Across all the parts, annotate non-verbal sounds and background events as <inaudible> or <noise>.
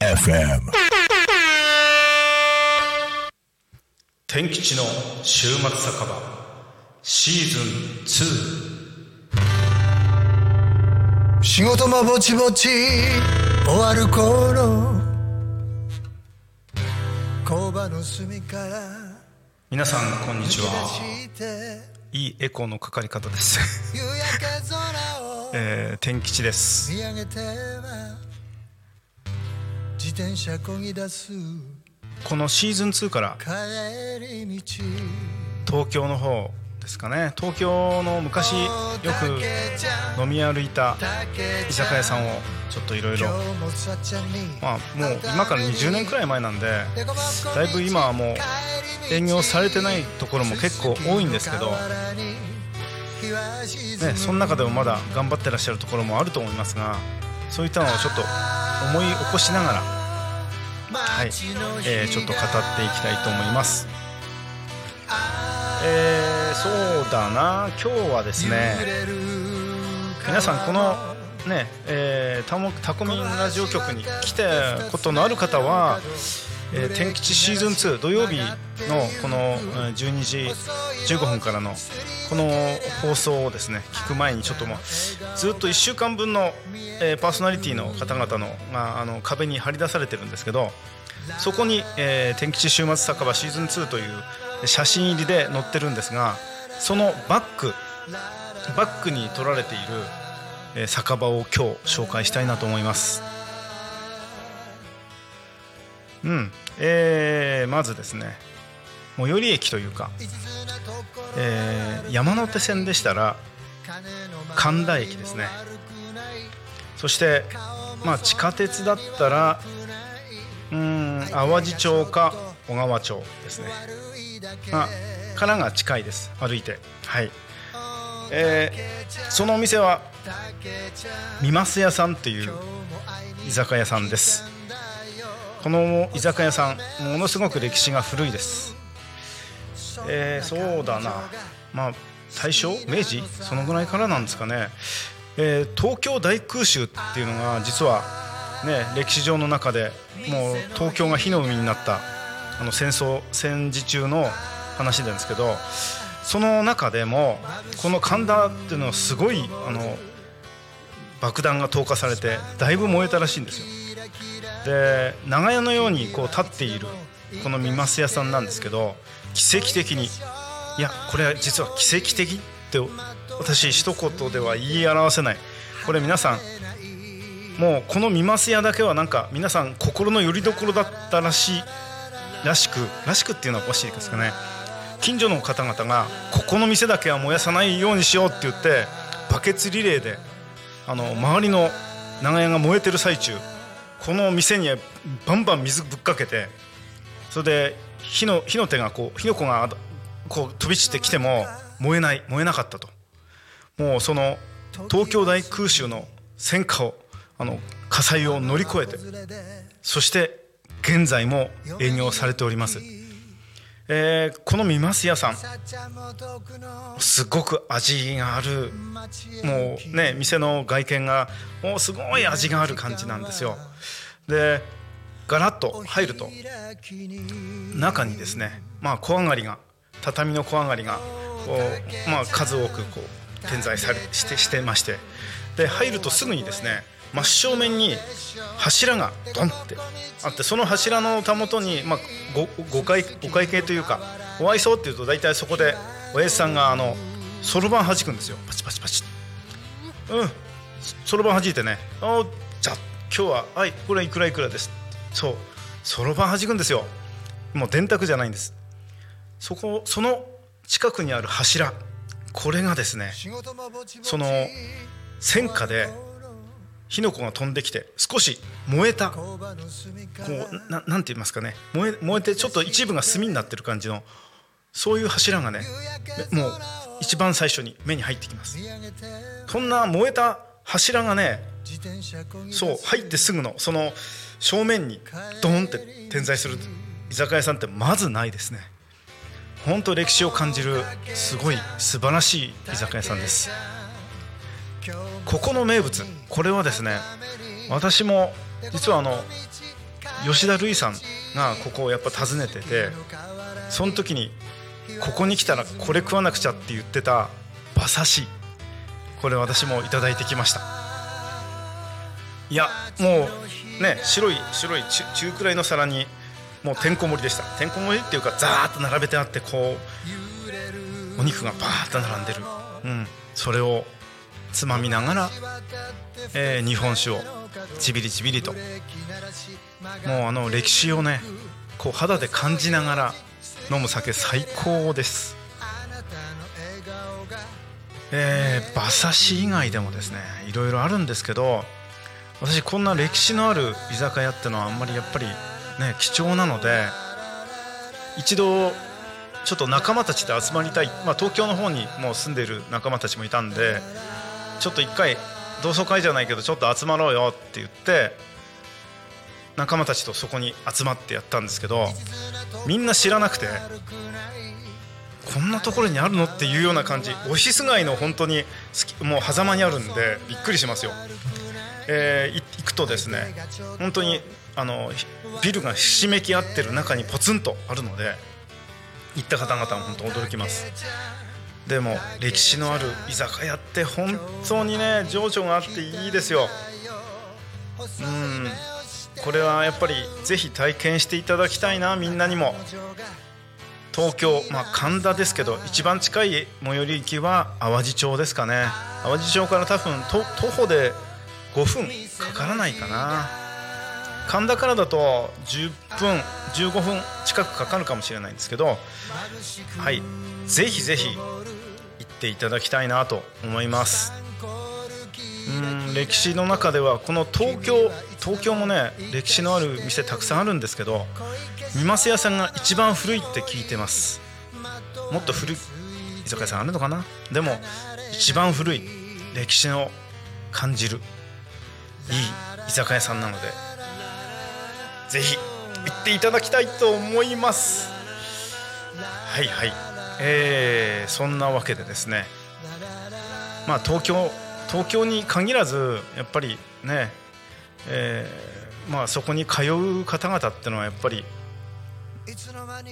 FM 天吉の週末酒場シーズン2仕事もぼちぼち終わる頃工場の隅から皆さんこんにちは。いいエコーのかかり方です、えー、天吉です。こぎ出すこのシーズン2から東京の方ですかね。東京の昔よく飲み歩いた居酒屋さんをちょっといろいろ。まあもう今から20年くらい前なんでだいぶ今はもう営業されてないところも結構多いんですけど、ね、その中でもまだ頑張ってらっしゃるところもあると思いますがそういったのをちょっと思い起こしながら、はいえーちょっと語っていきたいと思います。えーそうだな。今日はですね皆さんこのねえータモタコミンラジオ局に来たことのある方は、えー天吉シーズン2土曜日のこの12時15分からのこの放送をですね聞く前にちょっともうずっと1週間分の、えーパーソナリティの方々のがあの壁に張り出されてるんですけどそこに、えー天吉週末酒場シーズン2という写真入りで載ってるんですがそのバックバックに撮られている、酒場を今日紹介したいなと思います。うん。えーまずですね最寄り駅というか、えー山手線でしたら神田駅ですね。そして、まあ、地下鉄だったらうん淡路町か小川町ですね、まあ、からが近いです。歩いて。はい。えーそのお店はみます屋さんという居酒屋さんです。この居酒屋さんものすごく歴史が古いです。えーそうだな。まあ大正？明治？そのぐらいからなんですかね、えー東京大空襲っていうのが実はね歴史上の中でもう東京が火の海になったあの戦争戦時中の話なんですけどその中でもこの神田っていうのはすごいあの爆弾が投下されてだいぶ燃えたらしいんですよ。で長屋のようにこう立っているこのみます屋さんなんですけど奇跡的にいやこれは実は奇跡的って私一言では言い表せない。これ皆さんもうこのみます屋だけはなんか皆さん心の拠り所だったらしいらしくらしくっていうのはおかしいですかね。近所の方々がここの店だけは燃やさないようにしようって言ってバケツリレーであの周りの長屋が燃えてる最中この店にバンバン水ぶっかけてそれで火の火の手がこう火の粉がこう飛び散ってきても燃えない燃えなかったと。もうその東京大空襲の戦火をあの火災を乗り越えてそして現在も営業されております、えーこのみます屋さんすごく味があるもうね店の外見がもうすごい味がある感じなんですよ。でガラッと入ると中にですねまあ小上がりが畳の小上がりがこう、まあ、数多くこう点在されしてしてまして。で入るとすぐにですね真正面に柱がドンってあってその柱のたもとに、まあ、ごご会お会計というかお愛想っていうと大体そこで親父さんがあのそろばん弾くんですよ。パチパチパチうん。そろばん弾いてね「おじゃあ今日ははいこれいくらいくらです」そう。そろばん弾くんですよ。もう電卓じゃないんです。そこその近くにある柱。これがですねその戦火で火の粉が飛んできて少し燃えたこうななんて言いますかね。燃え燃えてちょっと一部が炭になってる感じのそういう柱がねもう一番最初に目に入ってきます。そんな燃えた柱がねそう入ってすぐのその正面にドーンって点在する居酒屋さんってまずないですね。本当歴史を感じるすごい素晴らしい居酒屋さんです。ここの名物これはですね私も実はあの吉田類さんがここをやっぱ訪ねててその時にここに来たらこれ食わなくちゃって言ってた馬刺しこれ私もいただいてきました。いやもうね白い白い中くらいの皿にもうてんこ盛りでした。てんこ盛りっていうかザーッと並べてあってこうお肉がバーッと並んでる、うん、それをつまみながら、えー、日本酒をちびりちびりと。もうあの歴史をねこう肌で感じながら飲む酒最高です。えー、馬刺し以外でもですねいろいろあるんですけど私こんな歴史のある居酒屋ってのはあんまりやっぱりね貴重なので一度ちょっと仲間たちで集まりたい、まあ、東京の方にもう住んでいる仲間たちもいたんでちょっと一回同窓会じゃないけどちょっと集まろうよって言って仲間たちとそこに集まってやったんですけどみんな知らなくてこんなところにあるのっていうような感じ。オフィス街の本当にもう狭間にあるんでびっくりしますよ、えー、行くとですね本当にあのビルがひしめき合ってる中にポツンとあるので行った方々も本当驚きます。でも歴史のある居酒屋って本当にね情緒があっていいですよ。うん。これはやっぱりぜひ体験していただきたいなみんなにも。東京、まあ、神田ですけど一番近い最寄り駅は淡路町ですかね。淡路町から多分徒歩で5分かからないかな。神田からだと10分15分近くかかるかもしれないんですけどはい。ぜひぜひ行っていただきたいなと思います。うん歴史の中ではこの東京東京もね歴史のある店たくさんあるんですけど三ます屋さんが一番古いって聞いてます。もっと古い居酒屋さんあるのかな？でも一番古い歴史の感じるいい居酒屋さんなのでぜひ行っていただきたいと思います。はいはい。えー、そんなわけでですね。まあ東京東京に限らずやっぱりね、えー、まあそこに通う方々ってのはやっぱり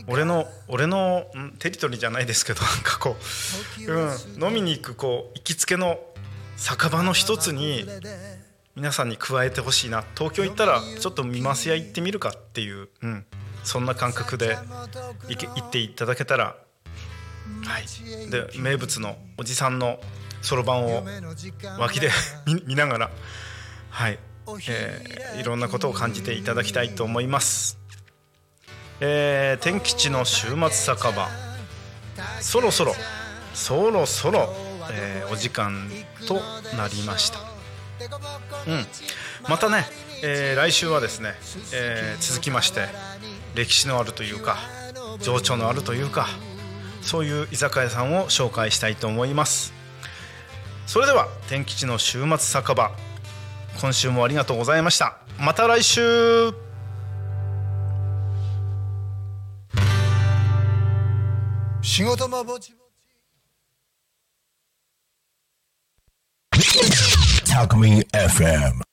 俺の俺のテリトリーじゃないですけどなんかこう、うん、飲みに行くこう行きつけの酒場の一つに皆さんに加えてほしいな。東京行ったらちょっと見ますや行ってみるかっていう、うん、そんな感覚で行っていただけたらはい。で名物のおじさんのそろばんを脇で <laughs> 見ながらはい、えー、いろんなことを感じていただきたいと思います。えー、天吉の週末酒場。そろそろそろそろ、えー、お時間となりました。うん。またね、えー、来週はですね、えー、続きまして歴史のあるというか情緒のあるというかそういう居酒屋さんを紹介したいと思います。それでは天吉の週末酒場今週もありがとうございました。また来週。仕事もぼちぼち。Alchemy FM.